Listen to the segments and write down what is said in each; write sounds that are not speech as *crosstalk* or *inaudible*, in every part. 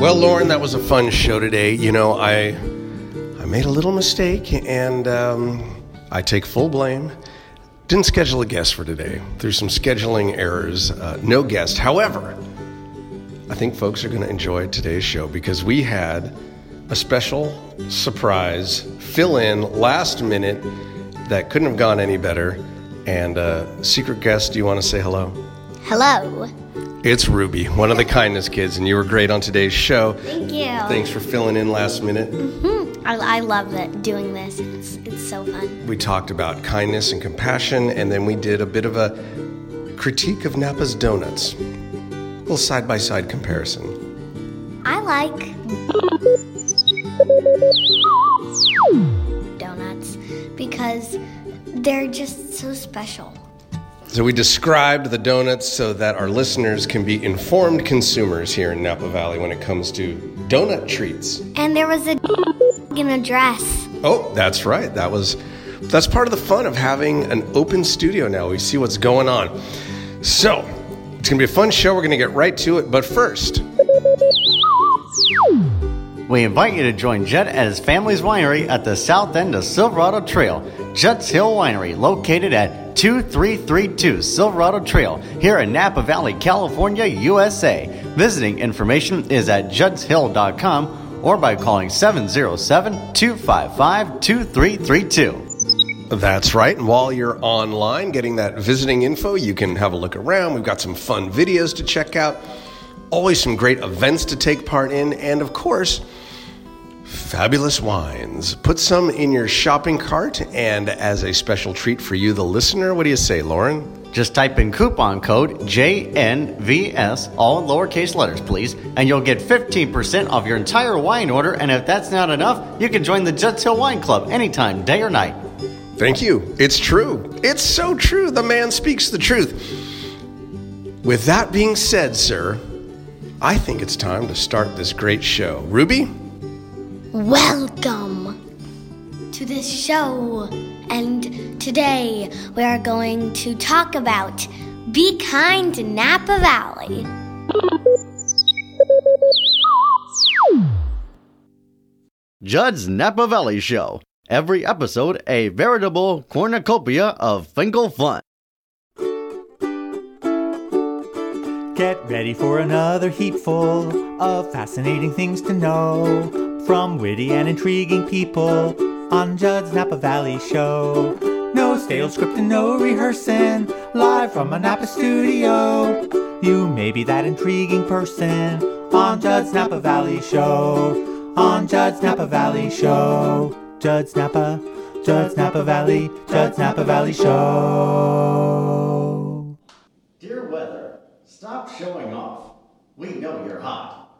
Well, Lauren, that was a fun show today. You know, I I made a little mistake, and um, I take full blame. Didn't schedule a guest for today through some scheduling errors. Uh, no guest. However, I think folks are going to enjoy today's show because we had a special surprise fill in last minute that couldn't have gone any better. And uh, secret guest, do you want to say hello? Hello. It's Ruby, one of the kindness kids, and you were great on today's show. Thank you. Thanks for filling in last minute. Mm-hmm. I, I love doing this. It's, it's so fun. We talked about kindness and compassion, and then we did a bit of a critique of Napa's Donuts. A little side by side comparison. I like donuts because they're just so special. So we described the donuts so that our listeners can be informed consumers here in Napa Valley when it comes to donut treats. And there was a in a dress. Oh, that's right. That was that's part of the fun of having an open studio now. We see what's going on. So, it's going to be a fun show. We're going to get right to it, but first, We invite you to join Judd at his family's winery at the south end of Silverado Trail. Judd's Hill Winery, located at 2332 Silverado Trail, here in Napa Valley, California, USA. Visiting information is at juddshill.com or by calling 707 255 2332. That's right. And while you're online getting that visiting info, you can have a look around. We've got some fun videos to check out, always some great events to take part in, and of course, fabulous wines. Put some in your shopping cart, and as a special treat for you, the listener, what do you say, Lauren? Just type in coupon code JNVS, all lowercase letters, please, and you'll get 15% off your entire wine order. And if that's not enough, you can join the Judd's Hill Wine Club anytime, day or night. Thank you. It's true. It's so true. The man speaks the truth. With that being said, sir, I think it's time to start this great show. Ruby? Welcome to this show. And today we are going to talk about Be Kind Napa Valley. Judd's Napa Valley Show. Every episode, a veritable cornucopia of Finkel fun. Get ready for another heapful of fascinating things to know from witty and intriguing people on Judd's Napa Valley Show. No stale script and no rehearsing, live from a Napa studio. You may be that intriguing person on Judd's Napa Valley Show. On Judd's Napa Valley Show. Judd's Napa, Judd's Napa Valley, Judd's Napa Valley Show. Dear weather, stop showing off. We know you're hot.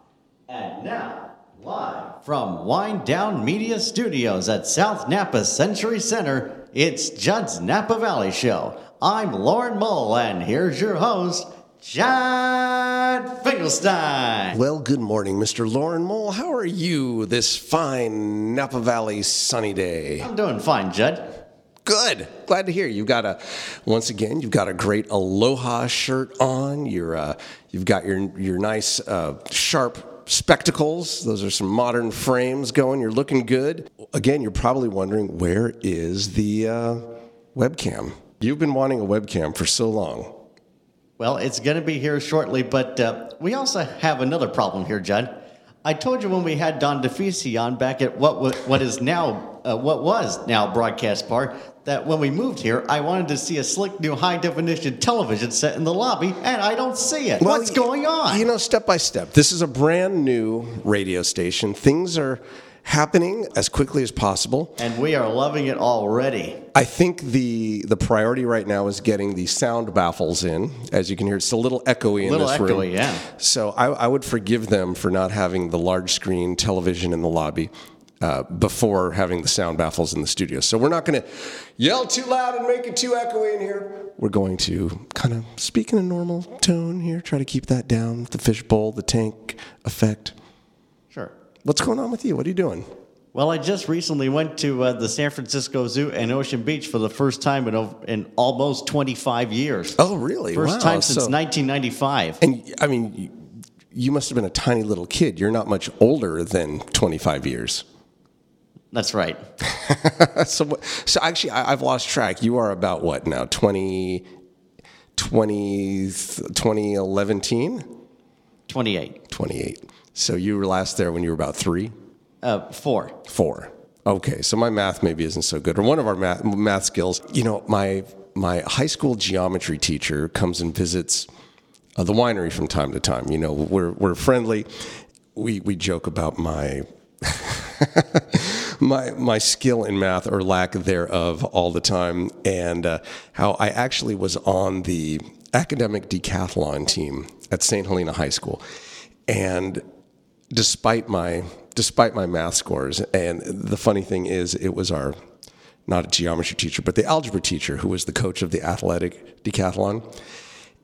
And now, live from Wine Down Media Studios at South Napa Century Center, it's Judd's Napa Valley Show. I'm Lauren Mull, and here's your host, Judd Finkelstein. Well, good morning, Mr. Lauren Mole. How are you this fine Napa Valley sunny day? I'm doing fine, Judd. Good. Glad to hear. You've got a once again. You've got a great Aloha shirt on. You're uh, you've got your your nice uh, sharp spectacles. Those are some modern frames going. You're looking good. Again, you're probably wondering where is the uh, webcam? You've been wanting a webcam for so long. Well, it's going to be here shortly, but uh, we also have another problem here, Judd. I told you when we had Don DeFisi on back at what what is now uh, what was now Broadcast Bar that when we moved here, I wanted to see a slick new high definition television set in the lobby, and I don't see it. Well, What's going on? You know, step by step. This is a brand new radio station. Things are happening as quickly as possible. and we are loving it already. I think the the priority right now is getting the sound baffles in. As you can hear, it's a little echoey in Little this room. echoey, yeah. So I, I would forgive them for not having the large screen television in the lobby. Uh, before having the sound baffles in the studio. So we're not going to yell too loud and make it too echoey in here. We're going to kind of speak in a normal tone here, try to keep that down, the fishbowl, the tank effect. Sure. What's going on with you? What are you doing? Well, I just recently went to uh, the San Francisco Zoo and Ocean Beach for the first time in, in almost 25 years. Oh, really? First Wow. time since So- 1995. And I mean, you must have been a tiny little kid. You're not much older than 25 years. That's right. *laughs* so, so actually, I, I've lost track. You are about what now? 20, 20, 2011, 28. 28. So you were last there when you were about three, Uh, four. four. Okay, so my math maybe isn't so good, or one of our math, math skills. You know, my my high school geometry teacher comes and visits uh, the winery from time to time. You know, we're we're friendly. We we joke about my *laughs* my my skill in math or lack thereof all the time, and uh, how I actually was on the academic decathlon team at St. Helena High School, and despite my despite my math scores, and the funny thing is, it was our not a geometry teacher, but the algebra teacher who was the coach of the athletic decathlon,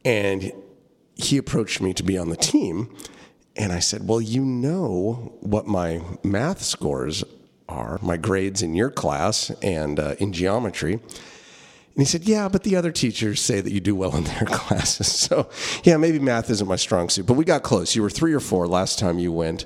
and he approached me to be on the team. And I said, Well, you know what my math scores are, my grades in your class and uh, in geometry. And he said, Yeah, but the other teachers say that you do well in their *laughs* classes. So, yeah, maybe math isn't my strong suit. But we got close. You were three or four last time you went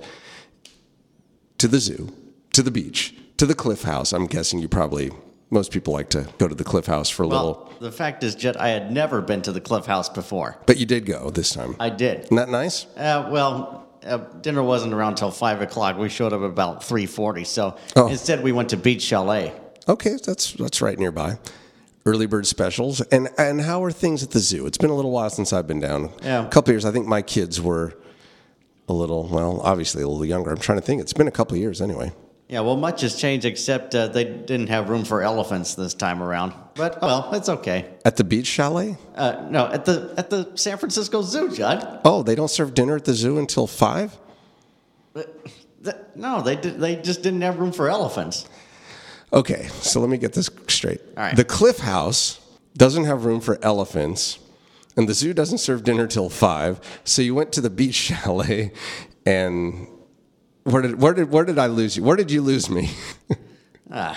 to the zoo, to the beach, to the cliff house. I'm guessing you probably, most people like to go to the cliff house for a little. The fact is, Judd, I had never been to the Cliff House before. But you did go this time. I did. Isn't that nice? Uh, well, uh, dinner wasn't around till five o'clock. We showed up about three forty. So Oh. instead, we went to Beach Chalet. Okay, that's that's right nearby. Early bird specials, and and how are things at the zoo? It's been a little while since I've been down. Yeah. a couple years. I think my kids were a little, well, obviously a little younger. I'm trying to think. It's been a couple of years anyway. Yeah, well, much has changed except uh, they didn't have room for elephants this time around. But oh, well, it's okay. At the beach chalet? Uh, no, at the at the San Francisco Zoo, Judd. Oh, they don't serve dinner at the zoo until five. No, they did, they just didn't have room for elephants. Okay, so let me get this straight. All right. The Cliff House doesn't have room for elephants, and the zoo doesn't serve dinner till five. So you went to the beach *laughs* chalet, and where did where did where did I lose you? Where did you lose me? *laughs* I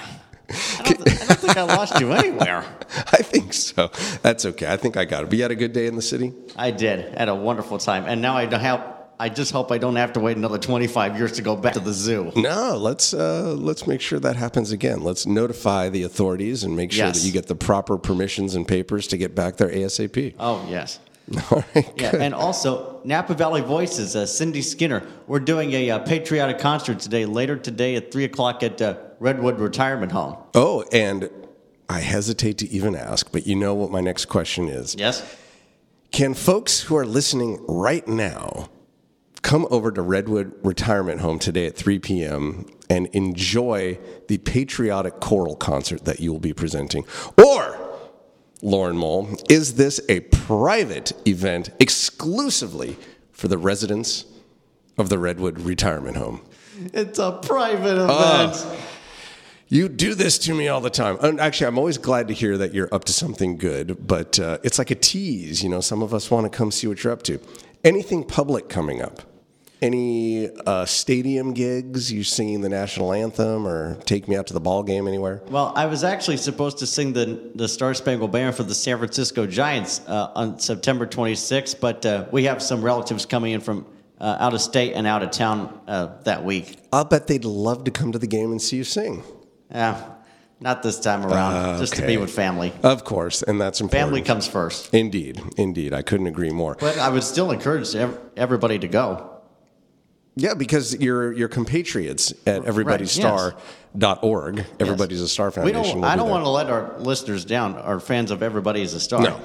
don't, th- I don't think I lost you anywhere. *laughs* I think so. That's okay. I think I got it. But you had a good day in the city. I did. Had a wonderful time, and now I don't have. I just hope I don't have to wait another twenty five years to go back to the zoo. No, let's uh, let's make sure that happens again. Let's notify the authorities and make sure Yes. that you get the proper permissions and papers to get back there asap. Oh yes. *laughs* All right. Yeah, good. and also Napa Valley Voices, uh, Cindy Skinner. We're doing a uh, patriotic concert today, later today at three o'clock at uh, Redwood Retirement Home. Oh, and I hesitate to even ask, but you know what my next question is. Yes. Can folks who are listening right now come over to Redwood Retirement Home today at 3 p.m. and enjoy the patriotic choral concert that you will be presenting? Or, Lauren Mole, is this a private event exclusively for the residents of the Redwood Retirement Home? It's a private event. Uh, You do this to me all the time. And actually, I'm always glad to hear that you're up to something good, but uh, it's like a tease. You know, some of us want to come see what you're up to. Anything public coming up? Any uh, stadium gigs? You singing the national anthem or take me out to the ball game anywhere? well, I was actually supposed to sing the the Star Spangled Banner for the San Francisco Giants uh, on September 26th, but uh, we have some relatives coming in from uh, out of state and out of town uh, that week. I'll bet they'd love to come to the game and see you sing. Yeah, not this time around. Just to be with family. Of course, and that's important. Family comes first. Indeed, indeed. I couldn't agree more. But I would still encourage everybody to go. Yeah, because you're you're compatriots at everybodystar.org. Everybody's a Star We Foundation. don't. will I don't want to let our listeners down. Our fans of Everybody is a Star. No.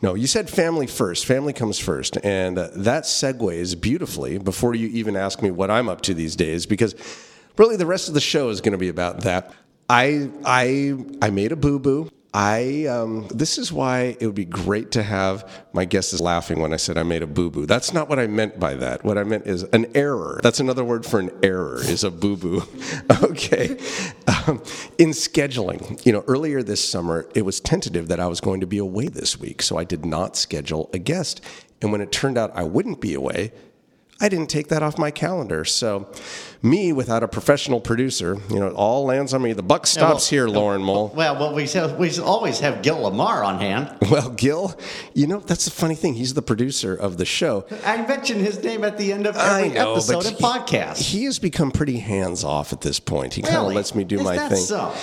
No, you said family first. Family comes first. And uh, that segues beautifully before you even ask me what I'm up to these days, because really the rest of the show is going to be about that. I, I, I made a boo boo. I, um, this is why it would be great to have my guest is laughing when I said I made a boo boo. That's not what I meant by that. What I meant is an error. That's another word for an error is a boo boo. *laughs* okay. Um, in scheduling, you know, earlier this summer, it was tentative that I was going to be away this week. So I did not schedule a guest. And when it turned out I wouldn't be away, I didn't take that off my calendar. So, me without a professional producer, you know, it all lands on me. The buck stops well, here, Lauren Mole. Well, well, we we always have Gil Lamar on hand. *laughs* Well, Gil, you know that's the funny thing. He's the producer of the show. I mention his name at the end of every know, episode of he- podcast. He has become pretty hands off at this point. He kind of lets me do Is my that thing. So,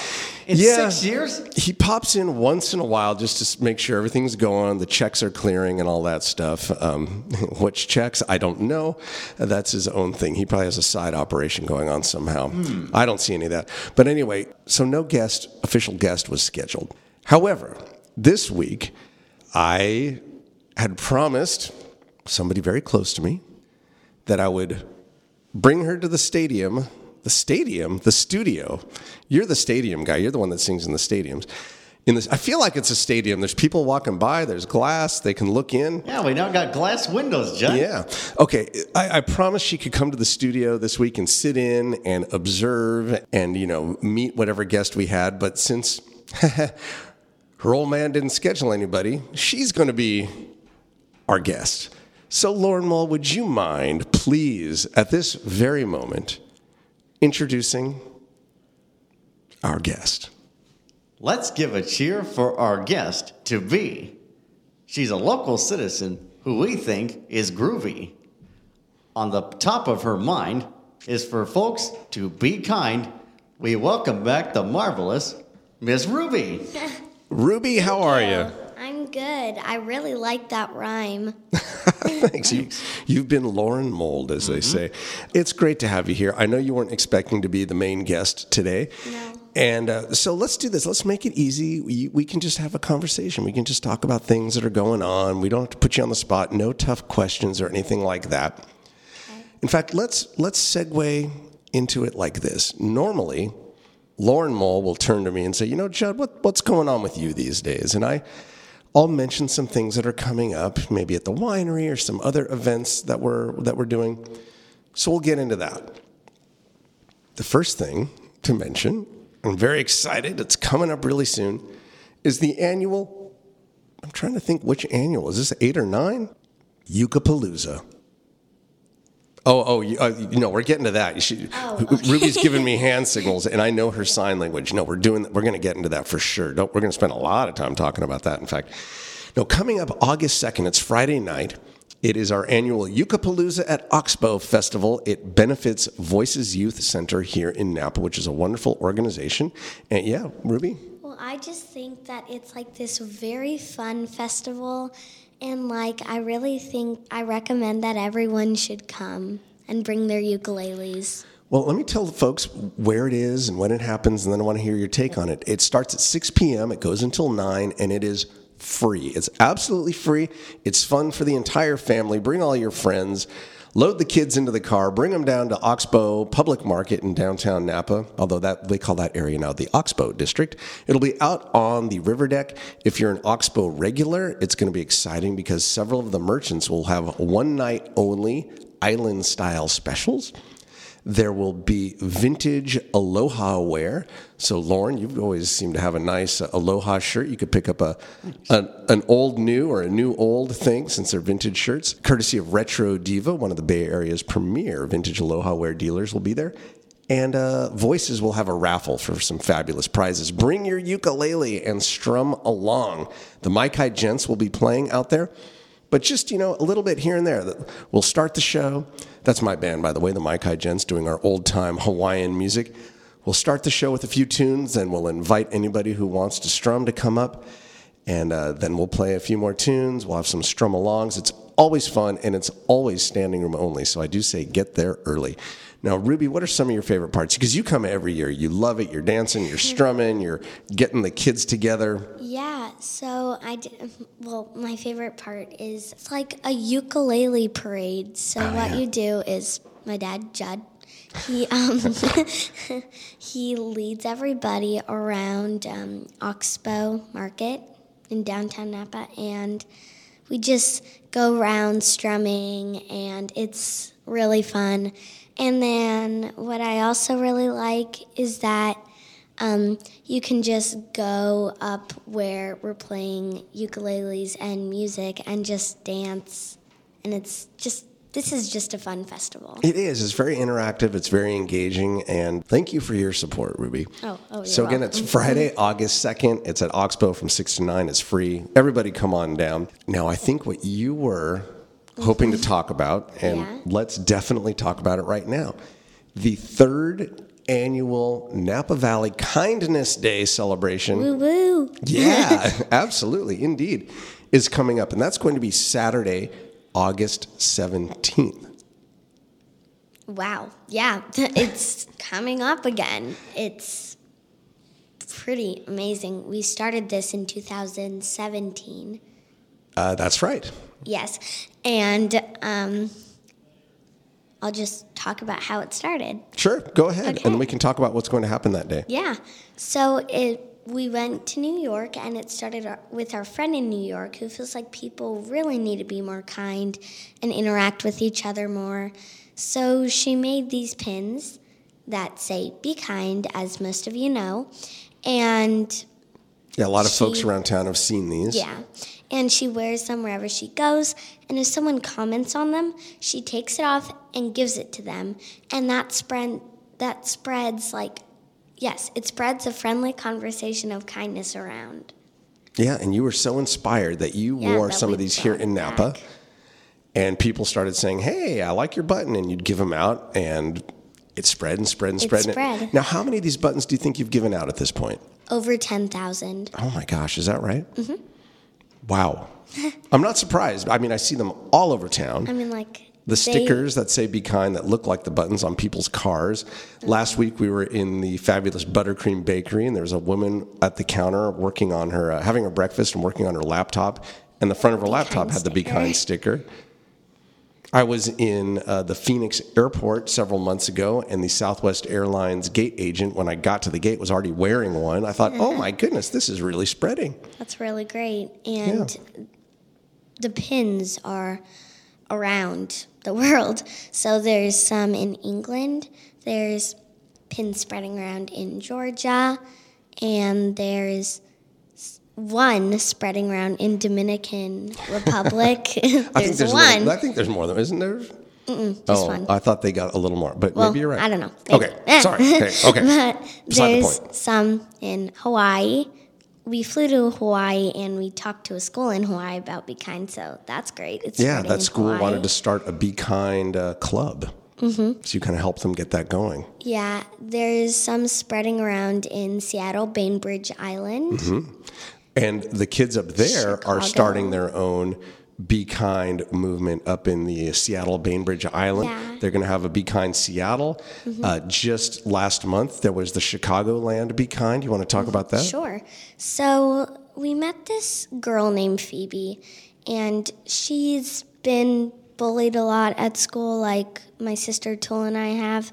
in Yeah. six years, He pops in once in a while just to make sure everything's going, the checks are clearing, and all that stuff. Um, *laughs* which checks, I don't know. That's his own thing. He probably has a side operation going on somehow. I don't see any of that. But anyway, so no guest, official guest was scheduled. However, this week, I had promised somebody very close to me that I would bring her to the stadium. The stadium, the studio. You're the stadium guy. You're the one that sings in the stadiums. In this, I feel like it's a stadium. There's people walking by. There's glass. They can look in. yeah, we now got glass windows, Judd. Yeah. Okay. I, I promised she could come to the studio this week and sit in and observe and you know meet whatever guest we had. But since *laughs* her old man didn't schedule anybody, she's going to be our guest. So, Lauren Mull, would you mind, please, at this very moment, introducing our guest? Let's give a cheer for our guest to be. She's a local citizen who we think is groovy. On the top of her mind is for folks to be kind. We welcome back the marvelous Miss Ruby. *laughs* Ruby, how are you? I'm good. I really like that rhyme. *laughs* Thanks. You, you've been Lauren Mold, as they mm-hmm. say. It's great to have you here. I know you weren't expecting to be the main guest today. No. And uh, so let's do this. Let's make it easy. We, we can just have a conversation. We can just talk about things that are going on. We don't have to put you on the spot. No tough questions or anything like that. In fact, let's let's segue into it like this. Normally, Lauren Mole will turn to me and say, "You know, Judd, what, what's going on with you these days?" And I, I'll mention some things that are coming up, maybe at the winery or some other events that we're that we're doing. So we'll get into that. The first thing to mention, I'm very excited. It's coming up really soon. Is the annual? I'm trying to think which annual is this eight or nine? Ukapalooza. Oh, oh, you, uh, you know, we're getting to that. She, Oh, Ruby's giving me hand signals, and I know her sign language. No, we're doing. We're going to get into that for sure. Don't, we're going to spend a lot of time talking about that. In fact, no, coming up August second. It's Friday night. It is our annual Ukapalooza at Oxbow Festival. It benefits Voices Youth Center here in Napa, which is a wonderful organization. And yeah, Ruby. Well, I just think that it's like this very fun festival, and like I really think I recommend that everyone should come and bring their ukuleles. Well, let me tell the folks where it is and when it happens, and then I want to hear your take on it. It starts at 6 p.m., it goes until 9, and it is free. It's absolutely free. It's fun for the entire family. Bring all your friends. Load the kids into the car, bring them down to Oxbow Public Market in downtown Napa, although that they call that area now the Oxbow District. It'll be out on the river deck. If you're an Oxbow regular, it's going to be exciting because several of the merchants will have one night only island style specials. There will be vintage Aloha wear. So, Lauren, you always seem to have a nice Aloha shirt. You could pick up a, an, an old new or a new old thing since they're vintage shirts. Courtesy of Retro Diva, one of the Bay Area's premier vintage Aloha wear dealers, will be there. And uh, Voices will have a raffle for some fabulous prizes. Bring your ukulele and strum along. The Maikai Gents will be playing out there but just you know a little bit here and there. We'll start the show. That's my band, by the way, the Maikai Gents, doing our old time Hawaiian music. We'll start the show with a few tunes, and we'll invite anybody who wants to strum to come up, and uh, then we'll play a few more tunes. We'll have some strum alongs. It's always fun, and it's always standing room only. So I do say get there early. Now, Ruby, what are some of your favorite parts? Because you come every year, you love it. You're dancing, you're *laughs* strumming, you're getting the kids together. Yeah, so I did, well, my favorite part is it's like a ukulele parade. So Oh, what yeah. you do is my dad Judd, he *laughs* um *laughs* he leads everybody around um, Oxbow Market in downtown Napa, and we just go around strumming, and it's really fun. And then what I also really like is that um, you can just go up where we're playing ukuleles and music and just dance, and it's just this is just a fun festival. It is. It's very interactive. It's very engaging. And thank you for your support, Ruby. Oh, oh, So again, welcome. it's Friday, August 2nd. It's at Oxbow from 6 to 9. It's free. Everybody come on down. Now, I think what you were hoping to talk about, and Yeah. let's definitely talk about it right now. The third annual Napa Valley Kindness Day celebration. Woo woo. Yeah, *laughs* absolutely, indeed, is coming up. And that's going to be Saturday, August 17th. Wow. Yeah, it's coming up again. It's pretty amazing. We started this in 2017. Uh, that's right. Yes. And um, I'll just talk about how it started. Sure, go ahead, Okay. and we can talk about what's going to happen that day. Yeah. So it we went to New York and it started our, with our friend in New York who feels like people really need to be more kind and interact with each other more. So she made these pins that say be kind as most of you know. And Yeah, a lot of folks around town have seen these. yeah. And she wears them wherever she goes. And if someone comments on them, she takes it off and gives it to them. And that spread that spreads like yes, it spreads a friendly conversation of kindness around. Yeah, and you were so inspired that you Yeah, wore that some of these here in Napa, back. and people started saying, "Hey, I like your button," and you'd give them out, and it spread and spread and It spread. and spread. Now, how many of these buttons do you think you've given out at this point? Over 10,000. Oh my gosh, is that right? Mm-hmm. Wow, *laughs* I'm not surprised. I mean, I see them all over town. I mean like the they- stickers that say "Be Kind" that look like the buttons on people's cars. Last week we were in the fabulous Buttercream Bakery, and there was a woman at the counter working on her, uh, having her breakfast and working on her laptop, and the front of her laptop had the "Be. Kind" sticker. I was in uh, the Phoenix airport several months ago, and the Southwest Airlines gate agent, when I got to the gate, was already wearing one. I thought, oh my goodness, this is really spreading. That's really great. And the pins are around the *laughs* world. So there's some in England, there's pins spreading around in Georgia, and there's one spreading around in Dominican *laughs* Republic. I think there's there's one. More, I think there's more than isn't there? just oh, one. I thought they got a little more, but Well, maybe you're right. I don't know. Okay, sorry. *laughs* Okay, okay. but Beside the there's point. some in Hawaii. We flew to Hawaii and we talked to a school in Hawaii about Be Kind, so that's great. It's Yeah, that school Hawaii. wanted to start a Be Kind uh, club. Mm-hmm. So you kind of helped them get that going. Yeah, there's some spreading around in Seattle, Bainbridge Island. Mm-hmm. And the kids up there are starting their own Be Kind movement up in the Seattle Bainbridge Island. Yeah. Mm-hmm. They're going to have a Be Kind Seattle. Uh, just last month, there was the Chicagoland Be Kind. You want to talk about that? Sure. So we met this girl named Phoebe, and she's been bullied a lot at school, like my sister Tool and I have.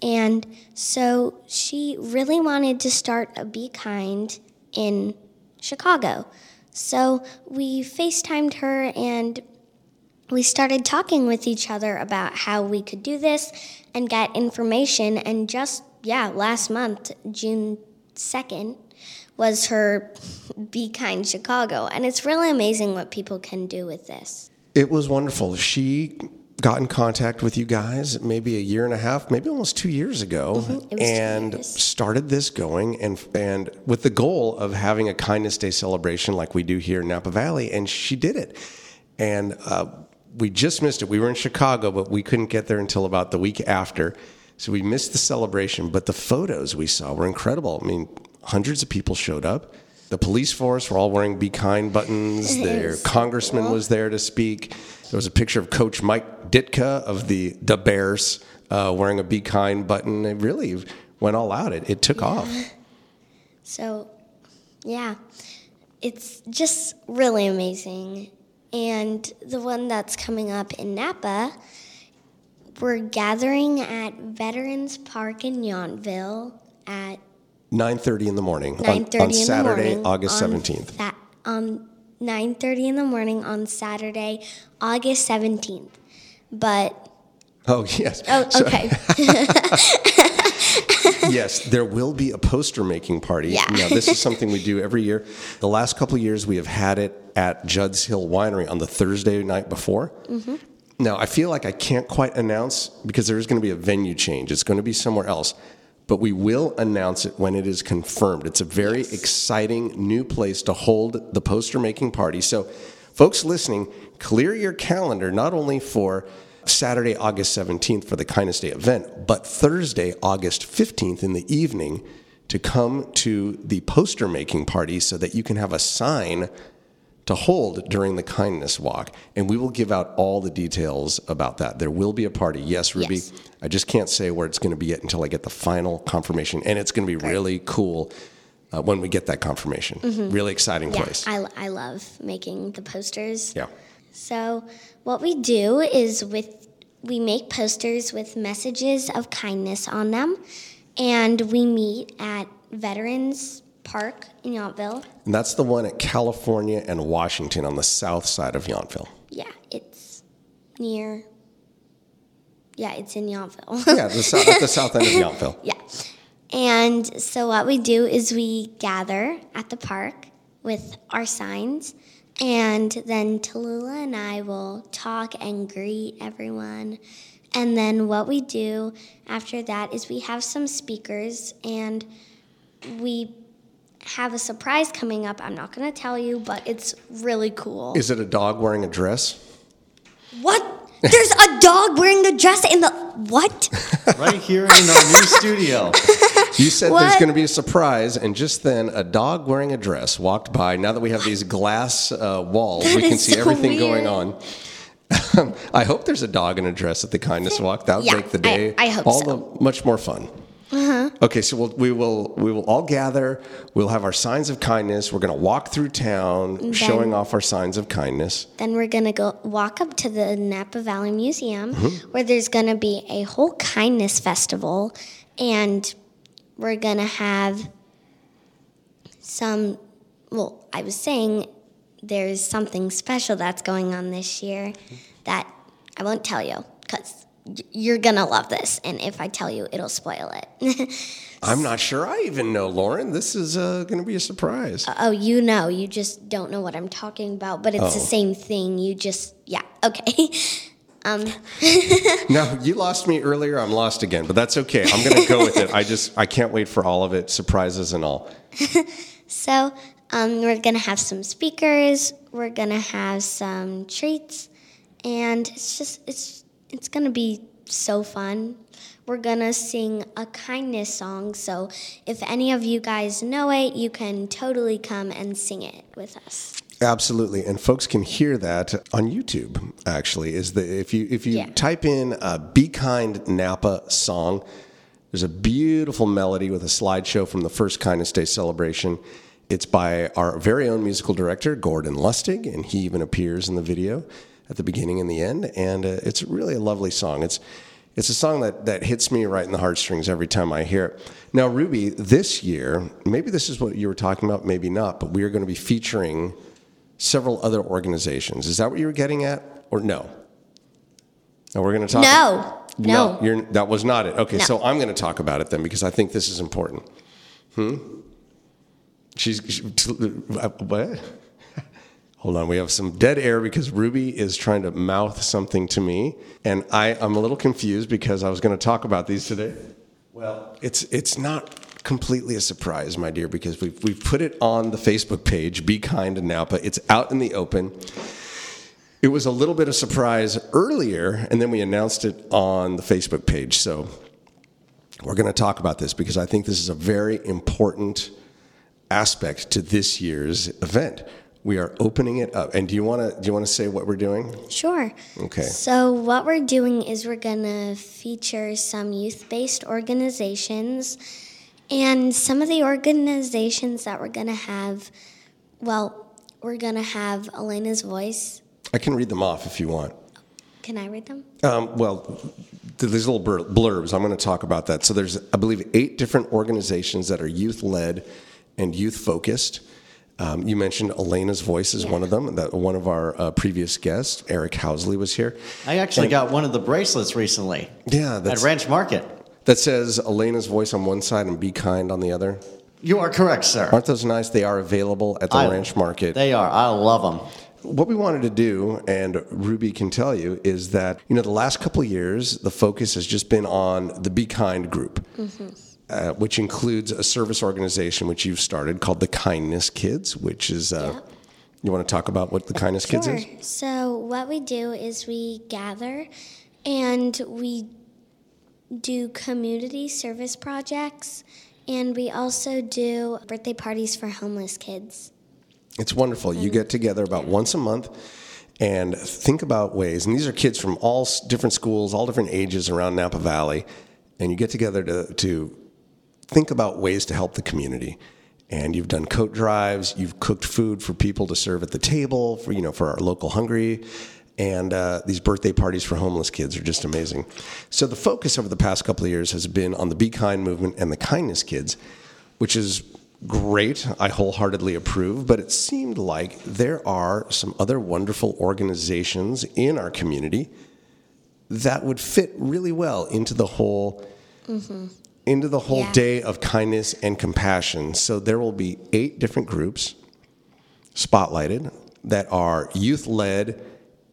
And so she really wanted to start a Be Kind in Chicago. So we FaceTimed her and we started talking with each other about how we could do this and get information. And just, yeah, last month, June 2nd, was her Be Kind Chicago. And it's really amazing what people can do with this. It was wonderful. She got in contact with you guys maybe a year and a half, maybe almost two years ago, Mm-hmm. It was two and started this going and and with the goal of having a Kindness Day celebration like we do here in Napa Valley, and she did it. And uh, we just missed it. We were in Chicago, but we couldn't get there until about the week after. So we missed the celebration, but the photos we saw were incredible. I mean, hundreds of people showed up. The police force were all wearing "Be Kind" buttons. Their congressman was there to speak. There was a picture of Coach Mike Ditka of the the Bears uh, wearing a "Be Kind" button. It really went all out. It, it took off. *laughs* So, yeah, it's just really amazing. And the one that's coming up in Napa, we're gathering at Veterans Park in Yountville at Nine thirty in the morning on, 9:30 on the Saturday, morning August on seventeenth. That on 9:30 in the morning on Saturday, August 17th. But Oh yes. oh, okay. *laughs* *laughs* yes, there will be a poster making party. Yeah. Now, this is *laughs* something we do every year. The last couple of years, we have had it at Judd's Hill Winery on the Thursday night before. Mm-hmm. Now, I feel like I can't quite announce because there is going to be a venue change. It's going to be somewhere else, but we will announce it when it is confirmed. It's a very exciting new place to hold the poster making party. So, folks listening, clear your calendar not only for Saturday, August 17th for the Kindness Day event, but Thursday, August 15th in the evening to come to the poster making party so that you can have a sign to hold during the kindness walk. And we will give out all the details about that. There will be a party. Yes, Ruby. Yes. I just can't say where it's going to be yet until I get the final confirmation. And it's going to be really cool uh, when we get that confirmation. Really exciting Mm-hmm. Yeah, place. I, I love making the posters. yeah. So what we do is with we make posters with messages of kindness on them, and we meet at Veterans Park in Yountville. And that's the one at California and Washington on the south side of Yountville. Yeah, it's near. Yeah, it's in Yountville. Yeah, the south, at the *laughs* south end of Yountville. yeah. And so what we do is we gather at the park with our signs, and then Tallulah and I will talk and greet everyone. And then what we do after that is we have some speakers and we have a surprise coming up. I'm not going to tell you, but it's really cool. Is it a dog wearing a dress? what? There's a dog wearing a dress in the what? *laughs* Right here in our new studio. You said there's going to be a surprise, and just then a dog wearing a dress walked by. Now that we have these glass uh, walls, we can see so everything going on. *laughs* I hope there's a dog in a dress at the kindness walk. That would Yeah, make the day I hope all so. The much more fun. Okay, so we'll, we will we will all gather. We'll have our signs of kindness. We're going to walk through town, then- showing off our signs of kindness. Then we're gonna go walk up to the Napa Valley Museum, Mm-hmm. where there's gonna be a whole kindness festival, and we're gonna have some. Well, I was saying there's something special that's going on this year that I won't tell you because you're gonna love this, and if I tell you, it'll spoil it. *laughs* I'm not sure I even know, Lauren. This is uh, to be a surprise. oh, you know, you just don't know what I'm talking about, but it's the Oh. same thing. You just, yeah, okay. *laughs* Um, *laughs* No, you lost me earlier. I'm lost again, but that's okay. I'm to go with it. I just I can't wait for all of it, surprises and all. So um, we're gonna have some speakers. We're gonna have some treats, and it's just it's it's gonna be so fun. We're gonna sing a kindness song. So if any of you guys know it, you can totally come and sing it with us. Absolutely, and folks can hear that on YouTube. Actually, is the if you if you Yeah. type in uh, "Be Kind Napa" song, there's a beautiful melody with a slideshow from the first Kindness Day celebration. It's by our very own musical director Gordon Lustig, and he even appears in the video at the beginning and the end. And uh, it's really a lovely song. It's it's a song that, that hits me right in the heartstrings every time I hear it. Now, Ruby, this year, maybe this is what you were talking about, maybe not, but we are going to be featuring several other organizations. Is that what you were getting at, or no? No, we're going to talk. No, no. you're, that was not it. Okay, No. so I'm going to talk about it then because I think this is important. Hmm. She's she, uh, what? Hold on, we have some dead air because Ruby is trying to mouth something to me, and I, I'm a little confused because I was going to talk about these today. Well, it's it's not completely a surprise, my dear, because we've we've put it on the Facebook page. Be kind to Napa. It's out in the open. It was a little bit of surprise earlier, and then we announced it on the Facebook page. So we're going to talk about this because I think this is a very important aspect to this year's event. We are opening it up. And do you want to do you want to say what we're doing? Sure. Okay. So, what we're doing is we're going to feature some youth based organizations. And some of the organizations that we're going to have, well, we're going to have Elena's Voice. I can read them off if you want. Can I read them? Um, well, th- there's little blur- blurbs. I'm going to talk about that. So there's, I believe, eight different organizations that are youth led and youth focused. Um, you mentioned Elena's Voice is one of them. That one of our uh, previous guests, Eric Housley, was here. I actually got one of the bracelets recently Yeah, at Ranch Market. that says Elena's Voice on one side and Be Kind on the other. You are correct, sir. Aren't those nice? They are available at the I- Ranch Market. They are. I love them. what we wanted to do, and Ruby can tell you, is that you know the last couple of years the focus has just been on the Be Kind group, uh, which includes a service organization which you've started called the Kindness Kids, which is. Uh, Yep. You want to talk about what the Kindness Kids Sure. is? So what we do is we gather and we do community service projects and we also do birthday parties for homeless kids. It's wonderful. You get together about once a month and think about ways. And these are kids from all different schools, all different ages around Napa Valley. And you get together to, to think about ways to help the community. And you've done coat drives. You've cooked food for people to serve at the table for you know for our local hungry. And uh, these birthday parties for homeless kids are just amazing. So the focus over the past couple of years has been on the Be Kind movement and the Kindness Kids, which is great. I wholeheartedly approve. But it seemed like there are some other wonderful organizations in our community that would fit really well into the whole into the whole Yeah. day of kindness and compassion. So there will be eight different groups spotlighted that are youth led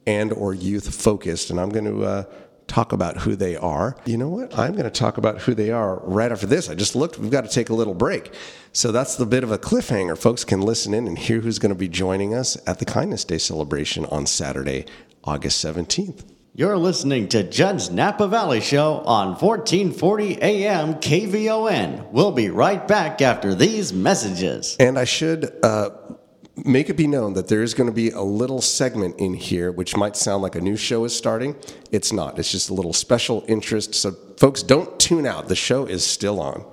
and or youth focused and I'm going to uh, talk about who they are. You know what? I'm going to talk about who they are right after this. I just looked. We've got to take a little break. So that's the bit of a cliffhanger. Folks can listen in and hear who's going to be joining us at the Kindness Day celebration on Saturday, August 17th. You're listening to Judd's Napa Valley Show on 1440 AM KVON. We'll be right back after these messages. And I should uh, make it be known that there is going to be a little segment in here which might sound like a new show is starting. It's not. It's just a little special interest. So, folks, don't tune out. The show is still on.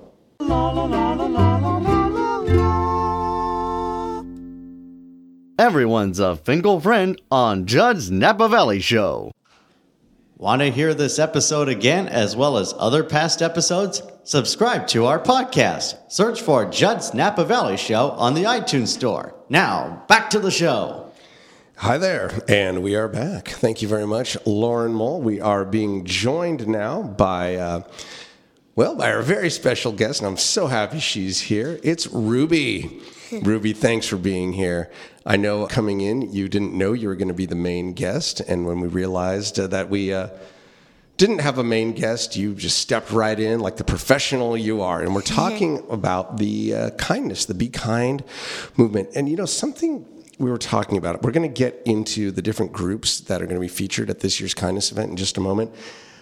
Everyone's a Finkel friend on Judd's Napa Valley Show. Want to hear this episode again as well as other past episodes? Subscribe to our podcast. Search for Judd's Napa Valley Show on the iTunes Store. Now, back to the show. Hi there, and we are back. Thank you very much, Lauren Mole. We are being joined now by, uh, well, by our very special guest, and I'm so happy she's here. It's Ruby. Ruby, thanks for being here. I know coming in, you didn't know you were going to be the main guest, and when we realized uh, that we uh, didn't have a main guest, you just stepped right in like the professional you are. And we're talking about the uh, kindness, the Be Kind movement. And you know, something we were talking about, we're going to get into the different groups that are going to be featured at this year's kindness event in just a moment.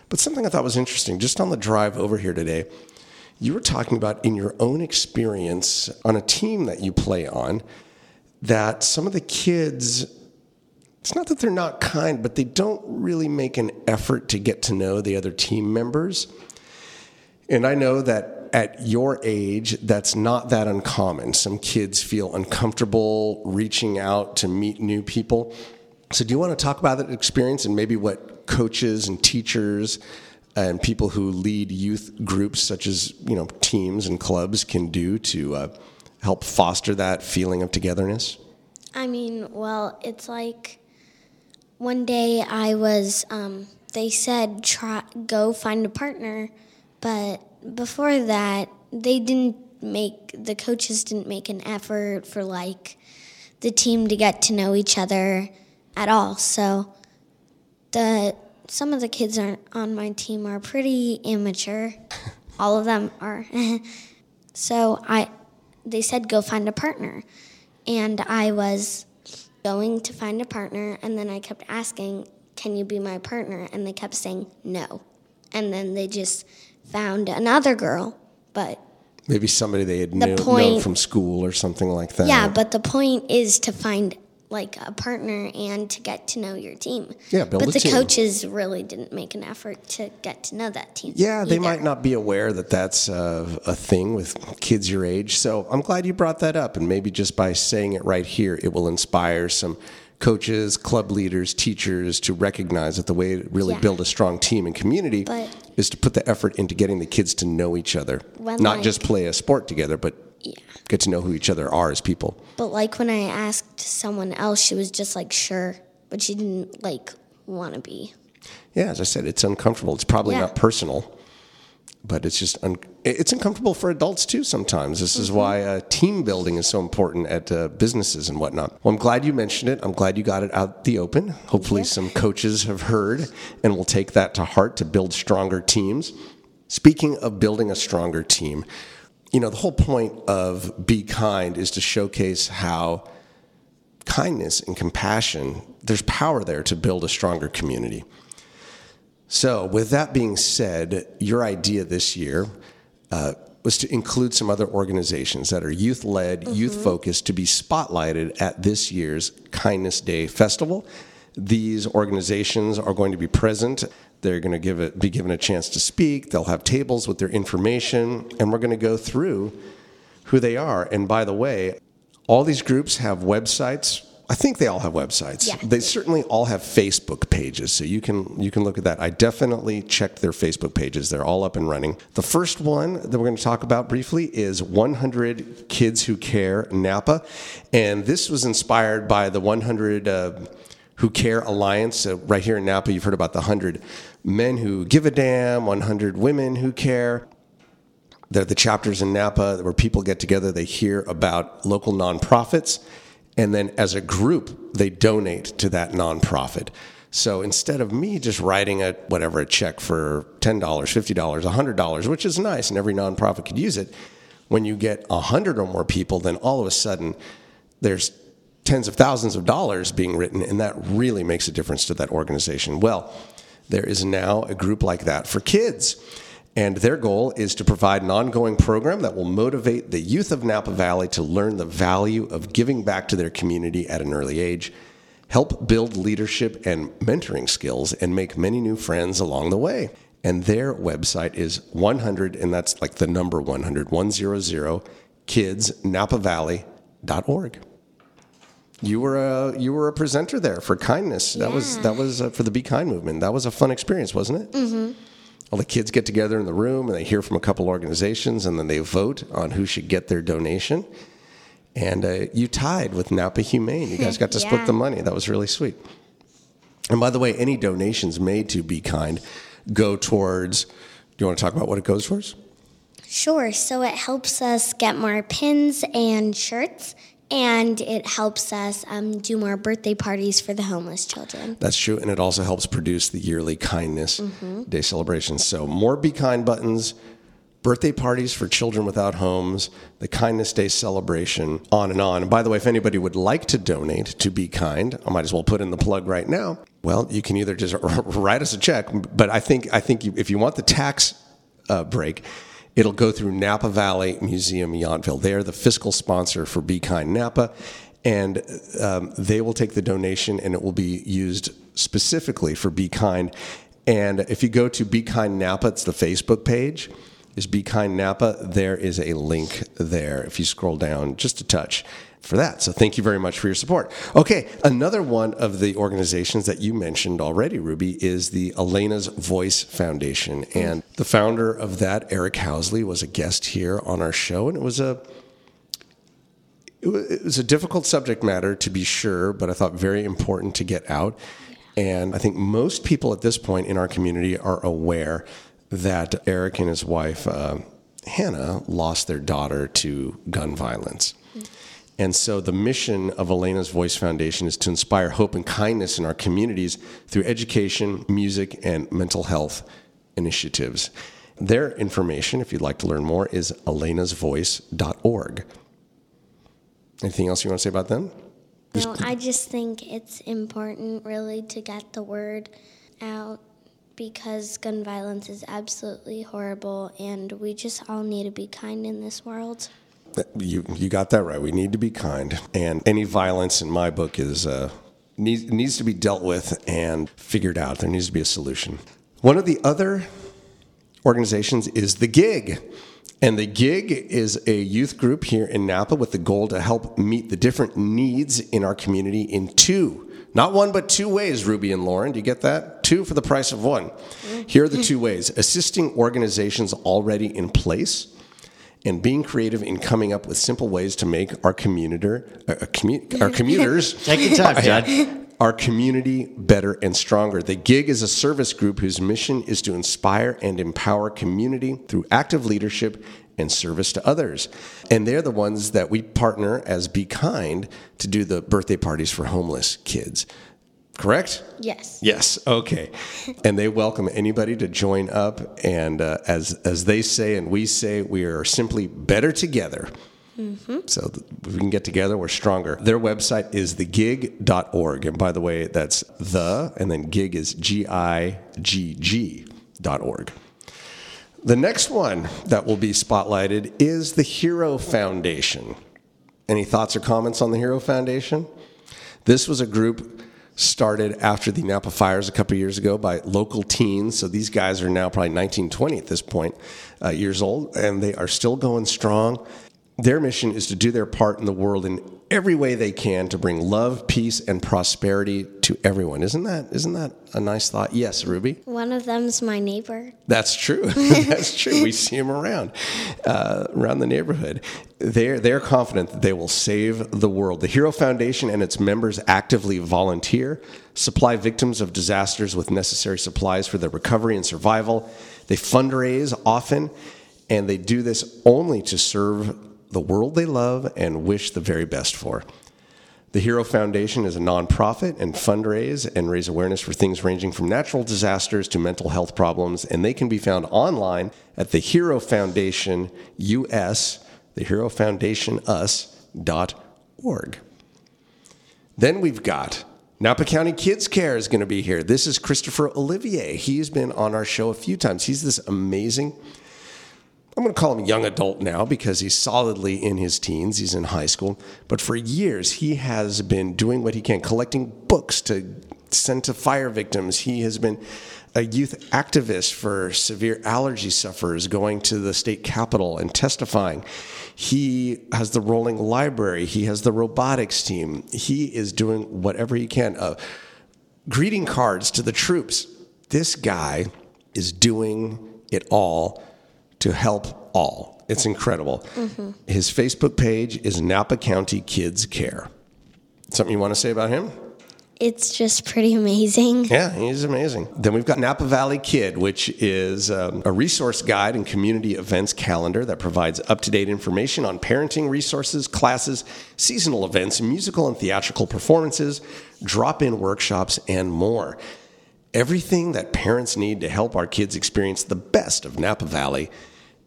But something I thought was interesting, just on the drive over here today, you were talking about in your own experience on a team that you play on that some of the kids it's not that they're not kind, but they don't really make an effort to get to know the other team members. And I know that at your age, that's not that uncommon. Some kids feel uncomfortable reaching out to meet new people. So, do you want to talk about that experience and maybe what coaches and teachers and people who lead youth groups, such as you know teams and clubs, can do to uh, help foster that feeling of togetherness? I mean, well, it's like one day I was, um, they said, try, go find a partner, but before that, they didn't make, the coaches didn't make an effort for like the team to get to know each other at all. So the, some of the kids aren't on my team are pretty immature. *laughs* all of them are. *laughs* so I, they said, go find a partner and I was going to find a partner, and then I kept asking, Can you be my partner? And they kept saying no. And then they just found another girl, but Maybe somebody they had The knew, known from school or something like that. yeah, but the point is to find like a partner and to get to know your team. Yeah, build But a the team. coaches really didn't make an effort to get to know that team. Yeah, they might not be aware that that's uh, a thing with kids your age. So I'm glad you brought that up. And maybe just by saying it right here, it will inspire some coaches, club leaders, teachers to recognize that the way to really Yeah. build a strong team and community But- is to put the effort into getting the kids to know each other. Not like- just play a sport together, but Yeah. get to know who each other are as people. But like when I asked someone else, she was just like, sure, but she didn't like want to be. Yeah, as I said, it's uncomfortable. It's probably Yeah. not personal, but it's just un- it's uncomfortable for adults too sometimes. This is why uh, team building is so important at uh, businesses and whatnot. Well, I'm glad you mentioned it. I'm glad you got it out the open. Hopefully, some coaches have heard and will take that to heart to build stronger teams. Speaking of building a stronger team, you know the whole point of Be Kind is to showcase how kindness and compassion there's power there to build a stronger community. So, with that being said, your idea this year uh, was to include some other organizations that are youth led, youth focused to be spotlighted at this year's Kindness Day Festival. These organizations are going to be present. They're going to give it, be given a chance to speak. They'll have tables with their information, and we're going to go through who they are. And by the way, all these groups have websites. I think they all have websites. Yeah. They certainly all have Facebook pages, so you can you can look at that. I definitely checked their Facebook pages. They're all up and running. The first one that we're going to talk about briefly is 100 Kids Who Care Napa, and this was inspired by the 100 uh, Who Care Alliance uh, right here in Napa. You've heard about the 100 men who give a damn, 100 women who care. They're the chapters in Napa where people get together, they hear about local nonprofits, and then as a group, they donate to that nonprofit. So instead of me just writing a whatever a check for $10, $50, $100, which is nice and every nonprofit could use it, when you get 100 or more people, then all of a sudden there's tens of thousands of dollars being written, and that really makes a difference to that organization. Well, there is now a group like that for kids. And their goal is to provide an ongoing program that will motivate the youth of Napa Valley to learn the value of giving back to their community at an early age, help build leadership and mentoring skills, and make many new friends along the way. And their website is 100, and that's like the number 100, 100 kidsnapavalley.org. You were a you were a presenter there for kindness. That was that was uh, for the Be Kind movement. That was a fun experience, wasn't it? Mm-hmm. All the kids get together in the room and they hear from a couple organizations, and then they vote on who should get their donation. And uh, you tied with Napa Humane. You guys got to split *laughs* the money. That was really sweet. And by the way, any donations made to Be Kind go towards. Do you want to talk about what it goes towards? Sure. So it helps us get more pins and shirts, and it helps us um, do more birthday parties for the homeless children. That's true, and it also helps produce the yearly Kindness Day celebrations. So, more Be Kind buttons, birthday parties for children without homes, the Kindness Day celebration, on and on. And by the way, if anybody would like to donate to Be Kind, I might as well put in the plug right now. Well, you can either just *laughs* write us a check, but I think I think if you want the tax uh, break, it'll go through Napa Valley Museum Yountville. They are the fiscal sponsor for Be Kind Napa, and um, they will take the donation and it will be used specifically for Be Kind. And if you go to Be Kind Napa, it's the Facebook page. Is Be Kind Napa? There is a link there. If you scroll down just a touch for that. So thank you very much for your support. Okay, another one of the organizations that you mentioned already, Ruby, is the Elena's Voice Foundation. And the founder of that, Eric Housley, was a guest here on our show, and it was a it was a difficult subject matter to be sure, but I thought very important to get out. And I think most people at this point in our community are aware that Eric and his wife, uh, Hannah, lost their daughter to gun violence. And so the mission of Elena's Voice Foundation is to inspire hope and kindness in our communities through education, music, and mental health initiatives. Their information, if you'd like to learn more, is elenasvoice.org. Anything else you want to say about them? No, I just think it's important, really, to get the word out because gun violence is absolutely horrible, and we just all need to be kind in this world. You you got that right. We need to be kind, and any violence in my book is uh, needs needs to be dealt with and figured out. There needs to be a solution. One of the other organizations is the Gig, and the Gig is a youth group here in Napa with the goal to help meet the different needs in our community in two, not one but two ways. Ruby and Lauren, do you get that? Two for the price of one. Here are the two ways: assisting organizations already in place and being creative in coming up with simple ways to make our commuter, uh, commu- our *laughs* commuters Take your time, Judd. *laughs* our community better and stronger. The GIG is a service group whose mission is to inspire and empower community through active leadership and service to others. And they're the ones that we partner as Be Kind to do the birthday parties for homeless kids. Correct? Yes. Yes. Okay. *laughs* and they welcome anybody to join up. And uh, as as they say, and we say, we are simply better together. So th- we can get together, we're stronger. Their website is thegig.org. And by the way, that's the, and then gig is G I G G dot org. The next one that will be spotlighted is the Hero Foundation. Any thoughts or comments on the Hero Foundation? This was a group started after the Napa fires a couple years ago by local teens. So these guys are now probably 19, 20 at this point, uh, years old, and they are still going strong. Their mission is to do their part in the world in every way they can to bring love, peace, and prosperity to everyone. Isn't that isn't that a nice thought? Yes, Ruby. One of them's my neighbor. That's true. *laughs* *laughs* That's true. We see them around, uh, around the neighborhood. They're they're confident that they will save the world. The Hero Foundation and its members actively volunteer, supply victims of disasters with necessary supplies for their recovery and survival. They fundraise often, and they do this only to serve the world they love and wish the very best for. The Hero Foundation is a nonprofit and fundraise and raise awareness for things ranging from natural disasters to mental health problems, and they can be found online at the Hero Foundation US, the Hero Foundation Us.org. Then we've got Napa County Kids Care is going to be here. This is Christopher Olivier. He's been on our show a few times. He's this amazing I'm going to call him young adult now because he's solidly in his teens. He's in high school. But for years, he has been doing what he can, collecting books to send to fire victims. He has been a youth activist for severe allergy sufferers, going to the state capitol and testifying. He has the rolling library, he has the robotics team. He is doing whatever he can. Uh, greeting cards to the troops. This guy is doing it all to help all. It's incredible. His Facebook page is Napa County Kids Care. Something you want to say about him? It's just pretty amazing. *laughs* Yeah, he's amazing. Then we've got Napa Valley Kid, which is um, a resource guide and community events calendar that provides up to date information on parenting resources, classes, seasonal events, musical and theatrical performances, drop in workshops, and more. Everything that parents need to help our kids experience the best of Napa Valley.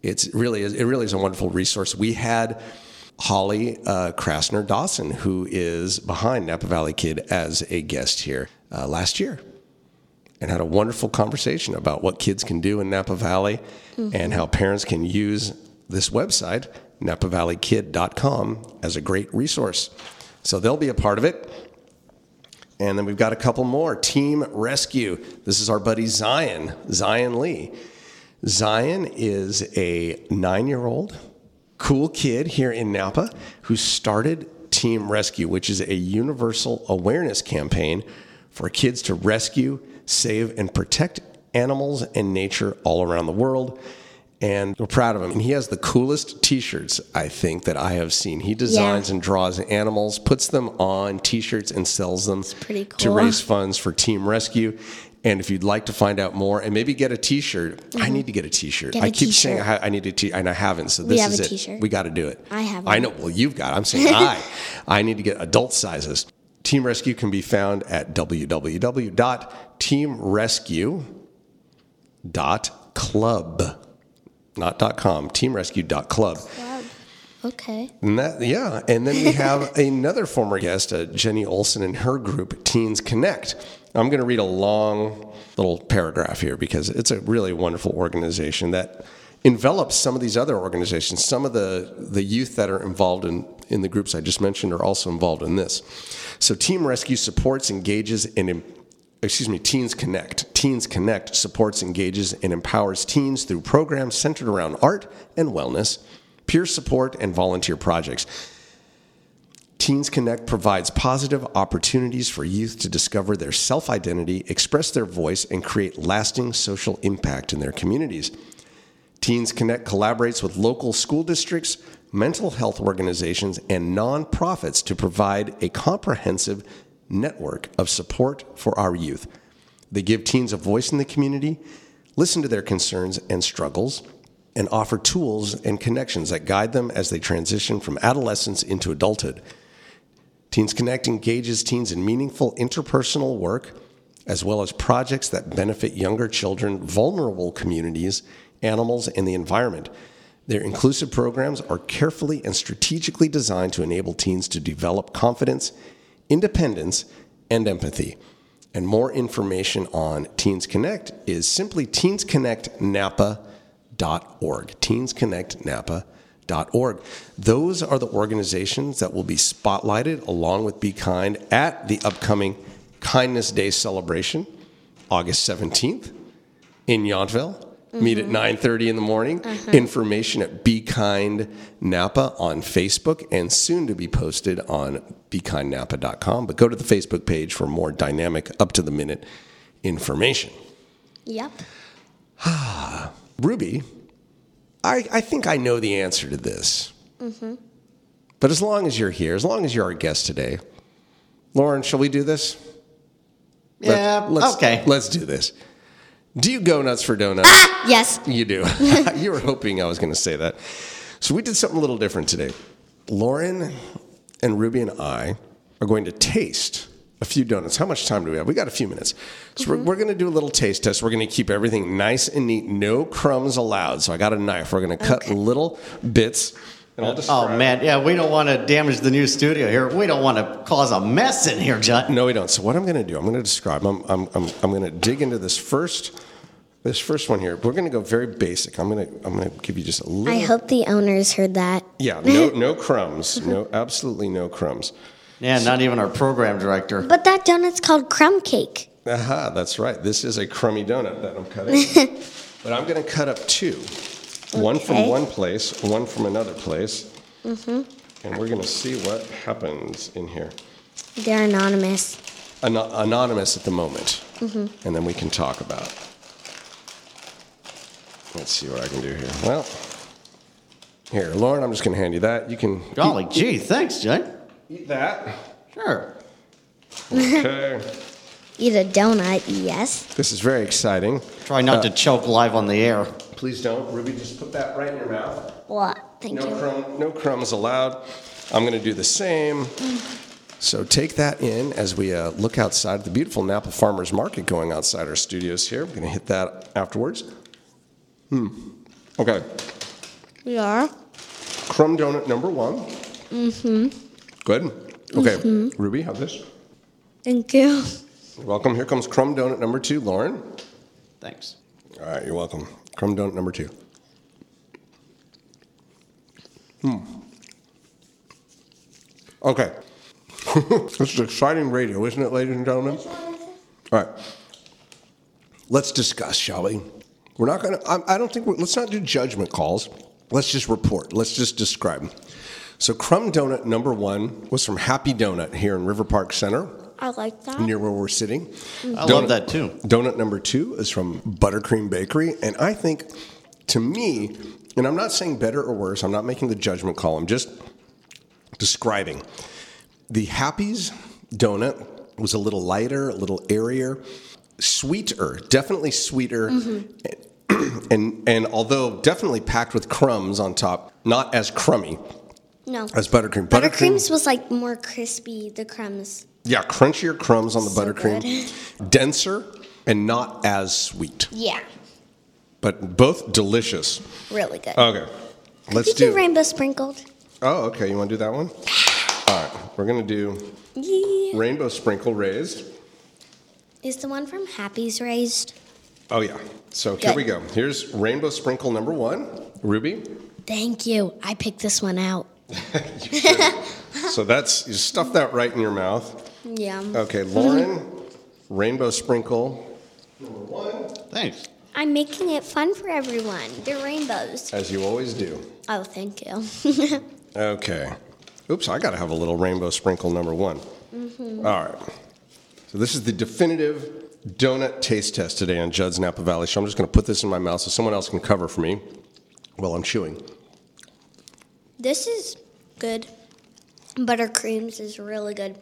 It's really it really is a wonderful resource. We had Holly uh, Krasner Dawson, who is behind Napa Valley Kid, as a guest here uh, last year, and had a wonderful conversation about what kids can do in Napa Valley and how parents can use this website, napavalleyKid.com, as a great resource. So they'll be a part of it. And then we've got a couple more. Team Rescue. This is our buddy Zion, Zion Lee. Zion is a nine year old cool kid here in Napa who started Team Rescue, which is a universal awareness campaign for kids to rescue, save, and protect animals and nature all around the world. And we're proud of him. And he has the coolest t shirts, I think, that I have seen. He designs Yeah. and draws animals, puts them on t shirts, and sells them pretty to raise funds for Team Rescue. And if you'd like to find out more and maybe get a T-shirt, I need to get a T-shirt. Mm-hmm. Get a I keep saying I, t-shirt. I need a T, and I haven't. So this have is a it. t-shirt. We got to do it. I have I know. Well, you've got. I'm *laughs* saying I. I need to get adult sizes. Team Rescue can be found at www.teamrescue.club, not dot .com. Teamrescue.club. Wow. Okay. And that, yeah, and then we have *laughs* another former guest, uh, Jenny Olson, and her group, Teens Connect. I'm going to read a long little paragraph here because it's a really wonderful organization that envelops some of these other organizations. Some of the, the youth that are involved in, in the groups I just mentioned are also involved in this. So, Team Rescue supports, engages, and excuse me, Teens Connect. Teens Connect supports, engages, and empowers teens through programs centered around art and wellness, peer support, and volunteer projects. Teens Connect provides positive opportunities for youth to discover their self identity, express their voice, and create lasting social impact in their communities. Teens Connect collaborates with local school districts, mental health organizations, and nonprofits to provide a comprehensive network of support for our youth. They give teens a voice in the community, listen to their concerns and struggles, and offer tools and connections that guide them as they transition from adolescence into adulthood. Teens Connect engages teens in meaningful interpersonal work, as well as projects that benefit younger children, vulnerable communities, animals, and the environment. Their inclusive programs are carefully and strategically designed to enable teens to develop confidence, independence, and empathy. And more information on Teens Connect is simply teensconnectnapa.org. Teensconnectnapa.org. Those are the organizations that will be spotlighted along with Be Kind at the upcoming Kindness Day celebration, August 17th in Yountville. Meet at 9:30 in the morning. Information at Be Kind Napa on Facebook and soon to be posted on BeKindNapa.com. But go to the Facebook page for more dynamic, up to the minute information. Yep. Ruby, I, I think I know the answer to this. Mm-hmm. But as long as you're here, as long as you're our guest today, Lauren, shall we do this? Yeah, let's, okay. Let's do this. Do you go nuts for donuts? Ah, yes. You do. *laughs* *laughs* you were hoping I was going to say that. So we did something a little different today. Lauren and Ruby and I are going to taste a few donuts. How much time do we have? We got a few minutes. So we're, we're going to do a little taste test. We're going to keep everything nice and neat, no crumbs allowed. So I got a knife. We're going to cut Okay. little bits. And I'll Oh man, yeah, we don't want to damage the new studio here. We don't want to cause a mess in here, Judd. No, we don't. So what I'm going to do, I'm going to describe. I'm, I'm, I'm, I'm going to dig into this first, this first one here. We're going to go very basic. I'm going to, I'm going to give you just a little. I hope the owners heard that. Yeah, no, no crumbs. No, absolutely no crumbs. Yeah, not even our program director. But that donut's called crumb cake. Aha, that's right. This is a crummy donut that I'm cutting. *laughs* but I'm going to cut up two. One from one place, one from another place. Mm-hmm. And we're going to see what happens in here. They're anonymous. Ano- anonymous at the moment. And then we can talk about. it. Let's see what I can do here. Well, here, Lauren, I'm just going to hand you that. You can Golly gee, thanks, Judd. Eat, eat that. Sure. Okay. *laughs* Eat a donut, yes. this is very exciting. Try not to choke live on the air. Please don't. Ruby, just put that right in your mouth. What? Thank No, you. crumb, no crumbs allowed. I'm going to do the same. So take that in as we uh, look outside the beautiful Napa Farmers Market going outside our studios here. We're going to hit that afterwards. Hmm. Okay. We are. Crumb donut number one. Mm-hmm. Good. Okay. Ruby, have this. Thank you. You're welcome. Here comes crumb donut number two. Lauren. Thanks. All right, you're welcome. Crumb donut number two. Hmm. Okay. *laughs* this is exciting radio, isn't it, ladies and gentlemen? All right. Let's discuss, shall we? We're not going to, I don't think, we're, let's not do judgment calls. Let's just report. Let's just describe. So, Crumb Donut number one was from Happy Donut here in River Park Center, I like that. near where we're sitting. I love that too. Donut number two is from Buttercream Bakery. And I think, to me, and I'm not saying better or worse, I'm not making the judgment call, I'm just describing. The Happy's donut was a little lighter, a little airier, sweeter, definitely sweeter. Mm-hmm. And, and although definitely packed with crumbs on top, not as crummy No. as buttercream. Buttercream's was like more crispy, the crumbs. yeah, crunchier crumbs on the So buttercream, *laughs* denser and not as sweet. Yeah. but both delicious. Really good. Okay, let's you do do. rainbow sprinkled? Oh, okay. You want to do that one? *sighs* All right, we're gonna do Yeah. rainbow sprinkle raised. Is the one from Happy's raised? Oh yeah. So here Good. we go. Here's rainbow sprinkle number one, Ruby. Thank you. I picked this one out. *laughs* So that's you stuff that right in your mouth. Yeah. Okay, Lauren, rainbow sprinkle number one, Thanks. I'm making it fun for everyone. They're rainbows. as you always do. Oh, thank you. *laughs* Okay. Oops, I got to have a little rainbow sprinkle number one. Mm-hmm. All right. So this is the definitive donut taste test today on Judd's Napa Valley Show. I'm just going to put this in my mouth so someone else can cover for me while I'm chewing. This is good. Buttercreams is really good.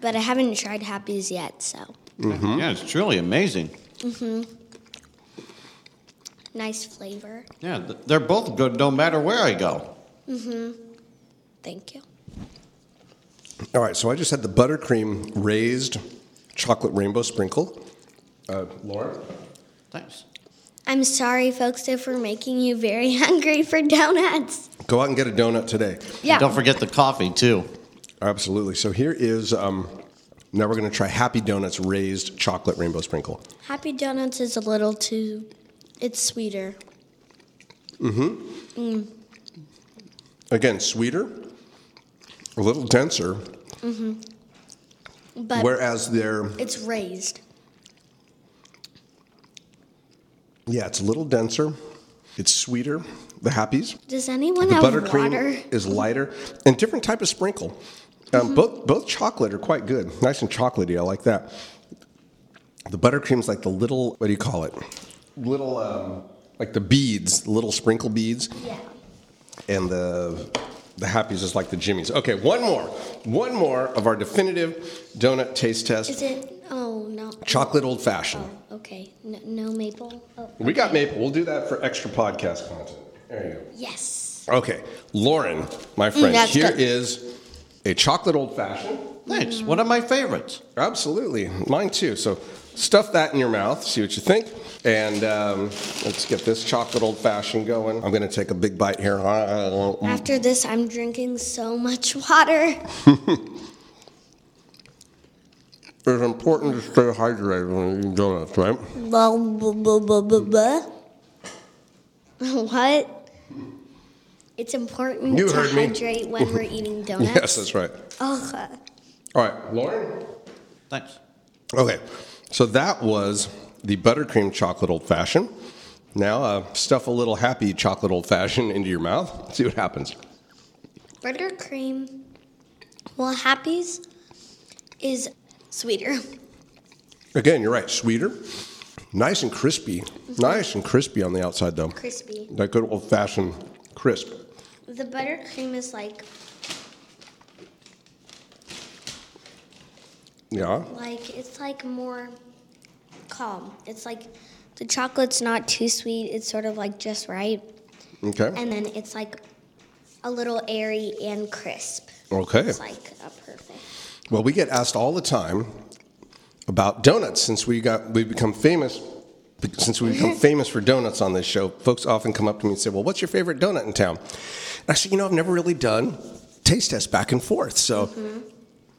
but I haven't tried Happy's yet, so Yeah, it's truly amazing. Mm-hmm. Nice flavor. Yeah, th- they're both good no matter where I go. Mm-hmm. Thank you. All right, so I just had the buttercream raised chocolate rainbow sprinkle. Uh, Laura? Thanks. I'm sorry, folks, if we're making you very *laughs* hungry for donuts. Go out and get a donut today. Yeah. Don't forget the coffee, too. Absolutely. So here is, um, now we're going to try Happy Donuts raised chocolate rainbow sprinkle. Happy Donuts is a little too. It's sweeter. Mm-hmm. Mm. Again, sweeter, a little denser, Mhm. But whereas they're, it's raised. Yeah, it's a little denser, it's sweeter, the Happies. Does anyone The have buttercream water? is lighter and different type of sprinkle. Um, Both both chocolate are quite good, nice and chocolatey. I like that. The buttercream's like the little what do you call it? Little um, like the beads, little sprinkle beads, Yeah. and the the happies is like the jimmies. Okay, one more, one more of our definitive donut taste test. Is it? Oh no. Chocolate old fashioned. Oh, okay. No, no maple. Oh, We got maple. We'll do that for extra podcast content. There you go. yes. Okay, Lauren, my friend, mm, that's here good. is a chocolate old fashioned. Thanks. One of my favorites. Absolutely, mine too. So stuff that in your mouth, see what you think, and um, let's get this chocolate old fashioned going. I'm going to take a big bite here. After this, I'm drinking so much water. *laughs* It's important to stay hydrated when we're eating donuts, right? What? It's important You to heard me. hydrate when we're *laughs* eating donuts. Yes, that's right. Okay. All right, Lauren. Thanks. Okay, so that was the buttercream chocolate old fashioned. Now uh, stuff a little happy chocolate old fashioned into your mouth. *laughs* See what happens. Buttercream. Well, Happy's is sweeter. Again, you're right. Sweeter, nice and crispy. Nice and crispy on the outside, though. Crispy. That good old fashioned crisp. The buttercream is like Yeah. like it's like more calm. It's like the chocolate's not too sweet. It's sort of like just right, Okay. and then it's like a little airy and crisp. Okay. It's like a perfect. Well, we get asked all the time about donuts since we got we've become famous. Since we've become *laughs* famous for donuts on this show, folks often come up to me and say, "Well, what's your favorite donut in town?" And I said, "You know, I've never really done taste tests back and forth, so mm-hmm.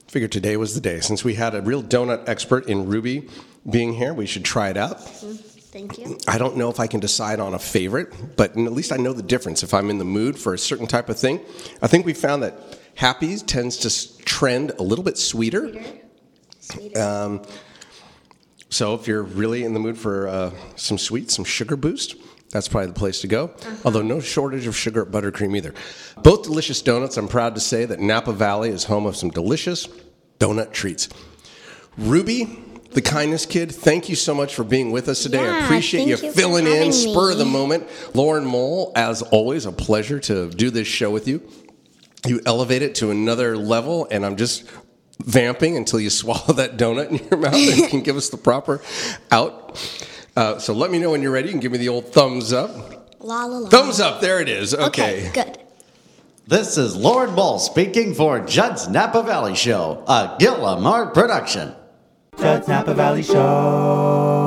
Figured today was the day. Since we had a real donut expert in Ruby being here, we should try it out. Thank you. I don't know if I can decide on a favorite, but at least I know the difference if I'm in the mood for a certain type of thing. I think we found that Happy's tends to trend a little bit sweeter. Sweeter. Um, so if you're really in the mood for uh, some sweet, some sugar boost, that's probably the place to go. Uh-huh. Although no shortage of sugar buttercream either. Both delicious donuts. I'm proud to say that Napa Valley is home of some delicious donut treats. Ruby, the kindness kid, thank you so much for being with us today. I appreciate you you filling in, having spur of the moment. Lauren Mole, as always, a pleasure to do this show with you. You elevate it to another level, and I'm just vamping until you *laughs* swallow that donut in your mouth and can give us the proper out. Uh, so let me know when you're ready. You can give me the old thumbs up. La la la. Thumbs up. There it is. Okay, Okay. good. This is Lauren Mole speaking for Judd's Napa Valley Show, a Gil Lamar production. Judd's Napa Valley Show.